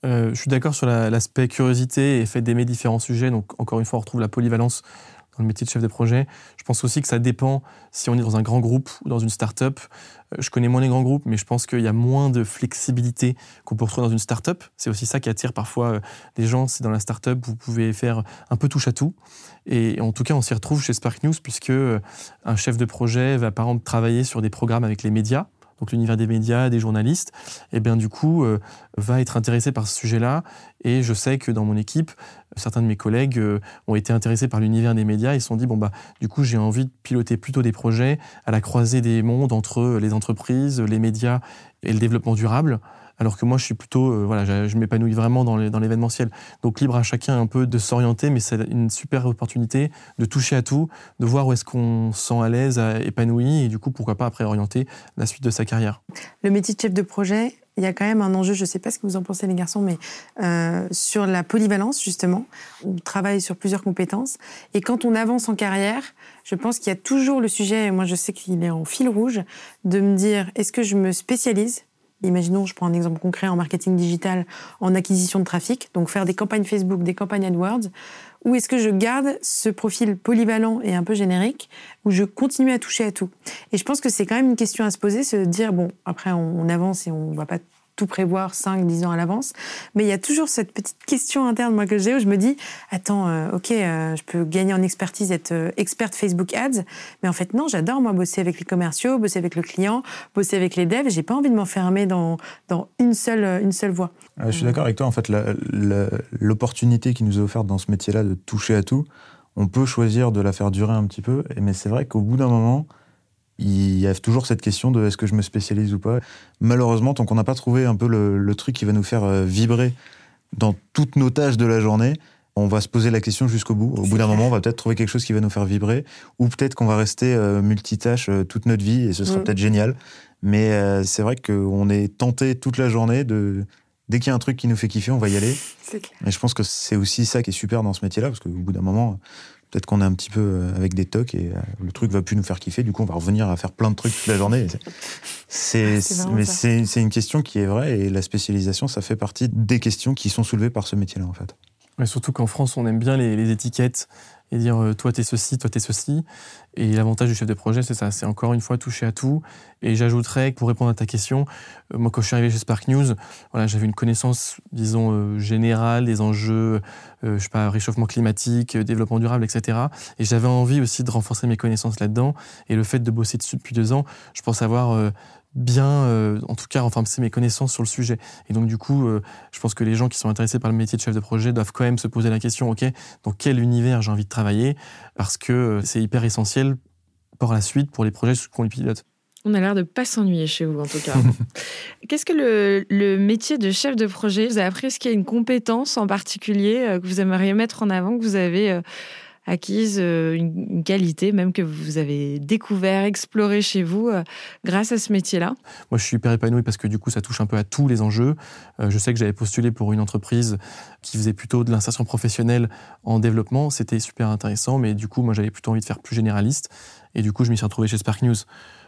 Euh, je suis d'accord sur l'aspect curiosité et fait d'aimer différents sujets. Donc, encore une fois, on retrouve la polyvalence le métier de chef de projet. Je pense aussi que ça dépend si on est dans un grand groupe ou dans une start-up. Euh, je connais moins les grands groupes, mais je pense qu'il y a moins de flexibilité qu'on peut retrouver dans une start-up. C'est aussi ça qui attire parfois euh, les gens. C'est dans la start-up, vous pouvez faire un peu touche à tout. Et en tout cas, on s'y retrouve chez Spark News, puisque euh, un chef de projet va par exemple travailler sur des programmes avec les médias donc l'univers des médias, des journalistes, et eh bien du coup va être intéressé par ce sujet-là. Et je sais que dans mon équipe, certains de mes collègues euh, ont été intéressés par l'univers des médias. Ils se sont dit, bon, bah, du coup, j'ai envie de piloter plutôt des projets à la croisée des mondes entre les entreprises, les médias et le développement durable. Alors que moi, je suis plutôt, euh, voilà, je, m'épanouis vraiment dans l'événementiel. Donc libre à chacun un peu de s'orienter, mais c'est une super opportunité de toucher à tout, de voir où est-ce qu'on se sent à l'aise, épanoui, et du coup, pourquoi pas après orienter la suite de sa carrière. Le métier de chef de projet, il y a quand même un enjeu, je ne sais pas ce que vous en pensez les garçons, mais euh, sur la polyvalence justement, on travaille sur plusieurs compétences. Et quand on avance en carrière, je pense qu'il y a toujours le sujet, et moi je sais qu'il est en fil rouge, de me dire est-ce que je me spécialise Imaginons, je prends un exemple concret en marketing digital, en acquisition de trafic, donc faire des campagnes Facebook, des campagnes AdWords, ou est-ce que je garde ce profil polyvalent et un peu générique, où je continue à toucher à tout? Et je pense que c'est quand même une question à se poser, se dire, bon, après on, avance et on ne va pas tout prévoir 5, 10 ans à l'avance. Mais il y a toujours cette petite question interne, moi, que j'ai, où je me dis, attends, euh, ok, euh, je peux gagner en expertise, être euh, experte Facebook Ads, mais en fait, non, j'adore, moi, bosser avec les commerciaux, bosser avec le client, bosser avec les devs, j'ai pas envie de m'enfermer dans, dans une, seule, une seule voie. je suis d'accord avec toi, en fait, l'opportunité qui nous est offerte dans ce métier-là de toucher à tout, on peut choisir de la faire durer un petit peu, mais c'est vrai qu'au bout d'un moment, il y a toujours cette question de est-ce que je me spécialise ou pas. Malheureusement, tant qu'on n'a pas trouvé un peu le, truc qui va nous faire euh, vibrer dans toutes nos tâches de la journée, on va se poser la question jusqu'au bout. Au bout d'un moment, on va peut-être trouver quelque chose qui va nous faire vibrer, ou peut-être qu'on va rester euh, multitâche euh, toute notre vie et ce sera mm. peut-être génial. Mais c'est vrai qu'on est tenté toute la journée de. Dès qu'il y a un truc qui nous fait kiffer, on va y aller. Et je pense que c'est aussi ça qui est super dans ce métier-là, parce qu'au bout d'un moment, Peut-être qu'on est un petit peu euh, avec des tocs et euh, le truc va plus nous faire kiffer. Du coup, on va revenir à faire plein de trucs toute la journée. C'est, mais c'est, une question qui est vraie et la spécialisation, ça fait partie des questions qui sont soulevées par ce métier-là, en fait. Mais surtout qu'en France, on aime bien les étiquettes et dire euh, toi t'es ceci, toi t'es ceci. Et l'avantage du chef de projet, c'est ça, c'est encore une fois toucher à tout. Et j'ajouterais, pour répondre à ta question, euh, moi quand je suis arrivé chez Spark News, voilà, j'avais une connaissance, disons, euh, générale des enjeux, je sais pas, réchauffement climatique, développement durable, etc. Et j'avais envie aussi de renforcer mes connaissances là-dedans. Et le fait de bosser dessus depuis deux ans, je pense avoir bien, euh, en tout cas, renforcer mes connaissances sur le sujet. Et donc, du coup, euh, je pense que les gens qui sont intéressés par le métier de chef de projet doivent quand même se poser la question, OK, dans quel univers j'ai envie de travailler? Parce que euh, c'est hyper essentiel pour la suite, pour les projets qu'on les pilote. On a l'air de pas s'ennuyer chez vous, en tout cas. Qu'est-ce que le, le, métier de chef de projet vous a appris Est-ce qu'il y a une compétence en particulier que vous aimeriez mettre en avant, que vous avez acquise, euh, une, qualité même que vous avez découvert, exploré chez vous euh, grâce à ce métier-là Moi, je suis hyper épanoui parce que du coup, ça touche un peu à tous les enjeux. Euh, je sais que j'avais postulé pour une entreprise qui faisait plutôt de l'insertion professionnelle en développement. C'était super intéressant, mais du coup, moi, j'avais plutôt envie de faire plus généraliste. Et du coup, je m'y suis retrouvé chez Spark News.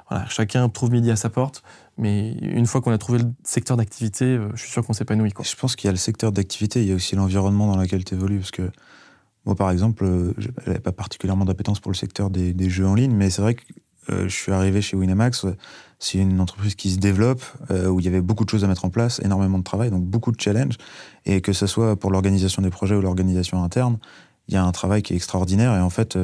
Voilà, chacun trouve midi à sa porte, mais une fois qu'on a trouvé le secteur d'activité, je suis sûr qu'on s'épanouit. Je pense qu'il y a le secteur d'activité, il y a aussi l'environnement dans lequel tu évolues, parce que moi, par exemple, euh, je n'avais pas particulièrement d'appétence pour le secteur des, jeux en ligne, mais c'est vrai que euh, je suis arrivé chez Winamax. C'est une entreprise qui se développe, euh, où il y avait beaucoup de choses à mettre en place, énormément de travail, donc beaucoup de challenges. Et que ce soit pour l'organisation des projets ou l'organisation interne, il y a un travail qui est extraordinaire. Et en fait,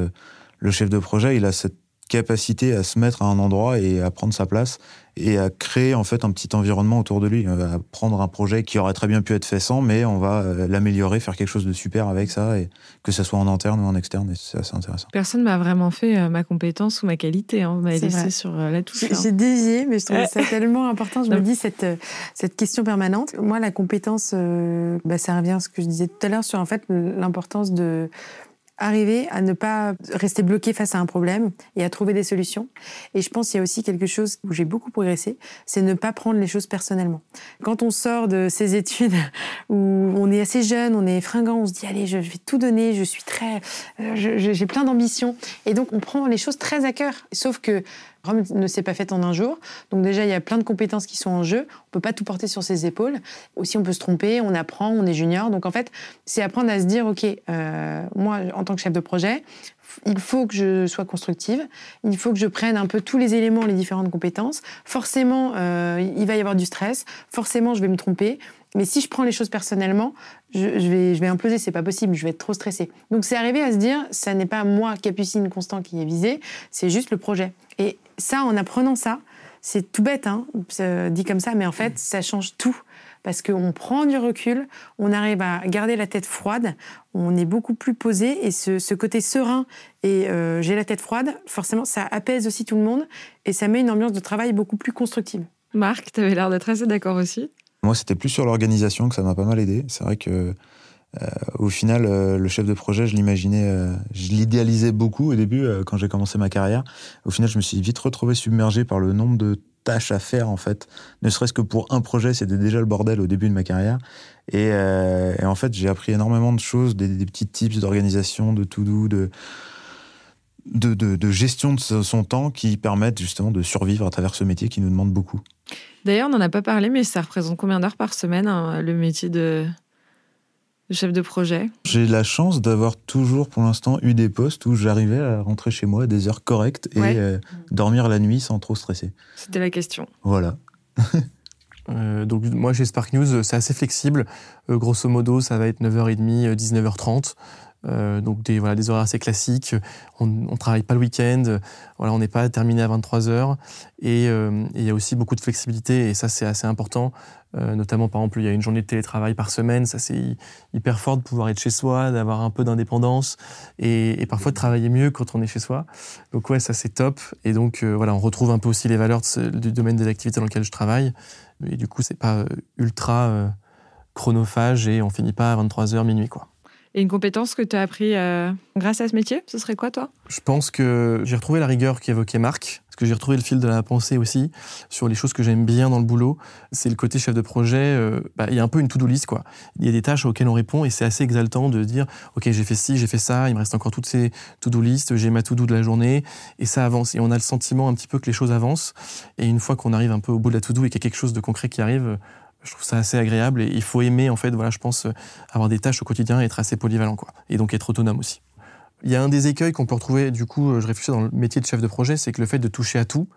le chef de projet, il a cette capacité à se mettre à un endroit et à prendre sa place et à créer en fait un petit environnement autour de lui, à prendre un projet qui aurait très bien pu être fait sans, mais on va euh, l'améliorer, faire quelque chose de super avec ça, et que ce soit en interne ou en externe, et c'est assez intéressant. Personne m'a vraiment fait euh, ma compétence ou ma qualité, hein. vous m'avez laissé sur euh, la touche. Hein. J'ai dévié, mais je trouve ça tellement important, je me dis cette, cette question permanente. Moi, la compétence, bah, ça revient à ce que je disais tout à l'heure sur en fait l'importance de arriver à ne pas rester bloqué face à un problème et à trouver des solutions. Et je pense qu'il y a aussi quelque chose où j'ai beaucoup progressé, c'est ne pas prendre les choses personnellement. Quand on sort de ces études où on est assez jeune, on est fringant, on se dit allez, je vais tout donner, je suis très, euh, j'ai plein d'ambition, et donc on prend les choses très à cœur. Sauf que Rome ne s'est pas faite en un jour. Donc déjà, il y a plein de compétences qui sont en jeu. On peut pas tout porter sur ses épaules. Aussi, on peut se tromper, on apprend, on est junior. Donc en fait, c'est apprendre à se dire, OK, euh, moi, en tant que chef de projet, il faut que je sois constructive, il faut que je prenne un peu tous les éléments, les différentes compétences. Forcément, euh, il va y avoir du stress, forcément, je vais me tromper. Mais si je prends les choses personnellement, je, vais, je vais imploser, c'est pas possible, je vais être trop stressée. Donc c'est arrivé à se dire, ça n'est pas moi, Capucine Constant, qui est visé, c'est juste le projet. Et ça, en apprenant ça, c'est tout bête, hein, dit comme ça, mais en fait, ça change tout. Parce qu'on prend du recul, on arrive à garder la tête froide, on est beaucoup plus posé, et ce, côté serein et euh, j'ai la tête froide, forcément, ça apaise aussi tout le monde, et ça met une ambiance de travail beaucoup plus constructive. Marc, tu avais l'air d'être assez d'accord aussi. Moi, c'était plus sur l'organisation que ça m'a pas mal aidé. C'est vrai que euh, au final, euh, le chef de projet, je l'imaginais, euh, je l'idéalisais beaucoup au début quand j'ai commencé ma carrière. Au final, je me suis vite retrouvé submergé par le nombre de tâches à faire en fait. Ne serait-ce que pour un projet, c'était déjà le bordel au début de ma carrière. Et, en fait, j'ai appris énormément de choses, des, petits tips d'organisation, de de de, de, gestion de son temps qui permettent justement de survivre à travers ce métier qui nous demande beaucoup. D'ailleurs, on n'en a pas parlé, mais ça représente combien d'heures par semaine hein, le métier de, chef de projet J'ai la chance d'avoir toujours pour l'instant eu des postes où j'arrivais à rentrer chez moi à des heures correctes et euh, dormir la nuit sans trop stresser. C'était la question. Voilà. Euh, donc moi chez Spark News, c'est assez flexible. Euh, grosso modo, ça va être 9h30, 19h30. Euh, donc des, voilà, des horaires assez classiques. On ne travaille pas le week-end, voilà, on n'est pas terminé à 23 heures. Euh, et il y a aussi beaucoup de flexibilité, et ça c'est assez important. Euh, notamment, par exemple, il y a une journée de télétravail par semaine, ça c'est hyper fort de pouvoir être chez soi, d'avoir un peu d'indépendance, et, parfois de travailler mieux quand on est chez soi. Donc ouais, ça c'est top. Et donc voilà, on retrouve un peu aussi les valeurs du domaine des activités dans lequel je travaille. Et du coup, c'est pas ultra chronophage et on finit pas à 23h minuit quoi. Et une compétence que tu as appris euh, grâce à ce métier, ce serait quoi toi? Je pense que j'ai retrouvé la rigueur qu'évoquait Marc, parce que j'ai retrouvé le fil de la pensée aussi sur les choses que j'aime bien dans le boulot. C'est le côté chef de projet. Euh, bah, il y a un peu une to-do list quoi. Il y a des tâches auxquelles on répond et c'est assez exaltant de dire ok j'ai fait ci, j'ai fait ça, il me reste encore toutes ces to-do list, j'ai ma to-do de la journée et ça avance et on a le sentiment un petit peu que les choses avancent. Et une fois qu'on arrive un peu au bout de la to-do et qu'il y a quelque chose de concret qui arrive, je trouve ça assez agréable et il faut aimer en fait voilà je pense avoir des tâches au quotidien et être assez polyvalent quoi. Et donc être autonome aussi. Il y a un des écueils qu'on peut retrouver du coup je réfléchis dans le métier de chef de projet c'est que le fait de toucher à tout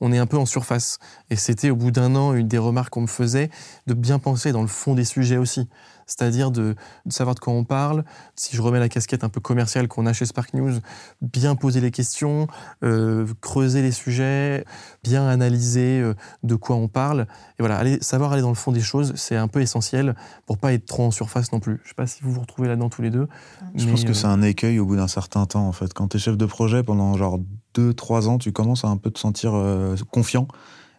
on est un peu en surface. Et c'était au bout d'un an une des remarques qu'on me faisait de bien penser dans le fond des sujets aussi c'est-à-dire de, savoir de quoi on parle. Si je remets la casquette un peu commerciale qu'on a chez Spark News, bien poser les questions, euh, creuser les sujets, bien analyser euh, de quoi on parle. Et voilà, aller, savoir aller dans le fond des choses, c'est un peu essentiel pour pas être trop en surface non plus. Je sais pas si vous vous retrouvez là-dedans tous les deux. Je pense que c'est un écueil au bout d'un certain temps en fait. Quand tu es chef de projet pendant genre 2-3 ans, tu commences à un peu te sentir euh, confiant.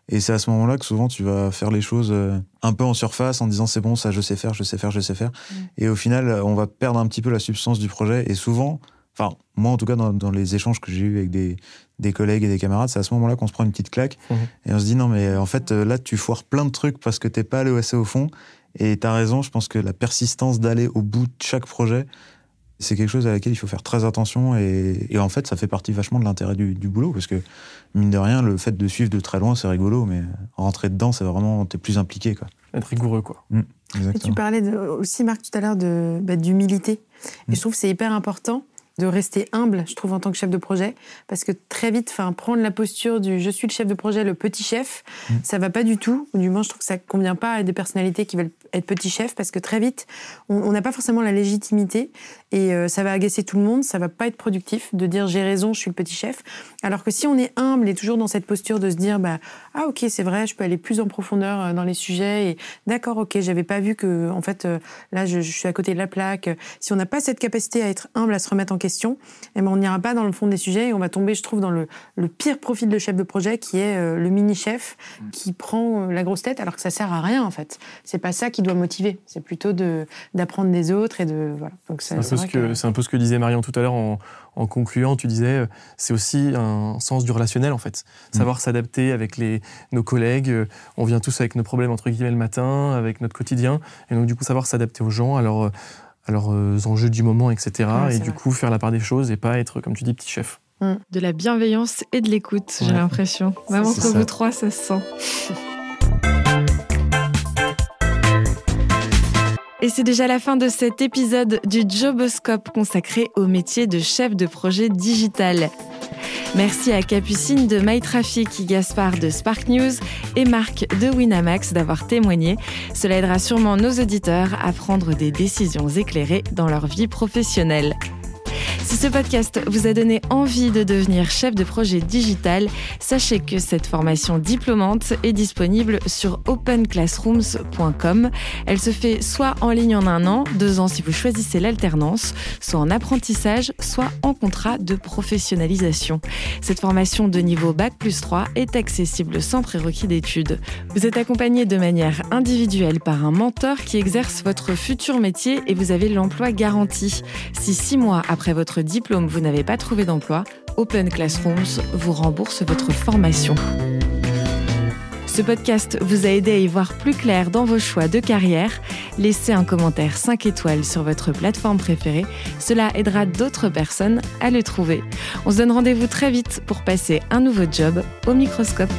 Et c'est à ce moment-là que souvent tu vas faire les choses euh, un peu en surface en disant c'est bon, ça je sais faire, je sais faire, je sais faire. Mm. Et au final, on va perdre un petit peu la substance du projet. Et souvent, enfin, moi en tout cas, dans, les échanges que j'ai eus avec des, des, collègues et des camarades, c'est à ce moment-là qu'on se prend une petite claque. Mm-hmm. Et on se dit non, mais en fait, euh, là, tu foires plein de trucs parce que t'es pas allé assez au fond. Et tu as raison, je pense que la persistance d'aller au bout de chaque projet, c'est quelque chose à laquelle il faut faire très attention et, en fait ça fait partie vachement de l'intérêt du, boulot parce que mine de rien le fait de suivre de très loin c'est rigolo mais rentrer dedans c'est vraiment t'es plus impliqué quoi être rigoureux quoi mmh, et tu parlais aussi Marc tout à l'heure de bah, d'humilité et mmh. je trouve que c'est hyper important de rester humble, je trouve, en tant que chef de projet, parce que très vite, enfin, prendre la posture du je suis le chef de projet, le petit chef, ça mmh. ça va pas du tout. Ou du moins, je trouve que ça convient pas à des personnalités qui veulent être petit chef, parce que très vite, on n'a pas forcément la légitimité et euh, ça va agacer tout le monde, ça va pas être productif de dire j'ai raison, je suis le petit chef. Alors que si on est humble et toujours dans cette posture de se dire bah ah ok c'est vrai, je peux aller plus en profondeur euh, dans les sujets et d'accord ok j'avais pas vu que en fait euh, là je, suis à côté de la plaque. Si on n'a pas cette capacité à être humble, à se remettre en question, eh ben on n'ira pas dans le fond des sujets et on va tomber je trouve dans le, le pire profil de chef de projet qui est le mini chef mmh. qui prend la grosse tête alors que ça sert à rien en fait. C'est pas ça qui doit motiver, c'est plutôt de d'apprendre des autres et de voilà. C'est un peu ce que disait Marion tout à l'heure en, concluant. Tu disais, euh, c'est aussi un sens du relationnel en fait. Mm. Savoir s'adapter avec les, nos collègues. Euh, on vient tous avec nos problèmes entre guillemets le matin, avec notre quotidien, et donc du coup savoir s'adapter aux gens, à leurs, enjeux du moment, etc. et du coup faire la part des choses et pas être, comme tu dis, petit chef. Mm. De la bienveillance et de l'écoute, j'ai l'impression. Vraiment entre vous trois, ça se sent. Et c'est déjà la fin de cet épisode du Joboscope consacré au métier de chef de projet digital. Merci à Capucine de MyTraffic, Gaspard de Spark News et Marc de Winamax d'avoir témoigné. Cela aidera sûrement nos auditeurs à prendre des décisions éclairées dans leur vie professionnelle. Si ce podcast vous a donné envie de devenir chef de projet digital, sachez que cette formation diplômante est disponible sur openclassrooms.com. Elle se fait soit en ligne en un an, deux ans si vous choisissez l'alternance, soit en apprentissage, soit en contrat de professionnalisation. Cette formation de niveau Bac plus 3 est accessible sans prérequis d'études. Vous êtes accompagné de manière individuelle par un mentor qui exerce votre futur métier et vous avez l'emploi garanti. Si six mois après diplôme, vous n'avez pas trouvé d'emploi, Open Classrooms vous rembourse votre formation. Ce podcast vous a aidé à y voir plus clair dans vos choix de carrière. Laissez un commentaire 5 étoiles sur votre plateforme préférée. Cela aidera d'autres personnes à le trouver. On se donne rendez-vous très vite pour passer un nouveau job au microscope.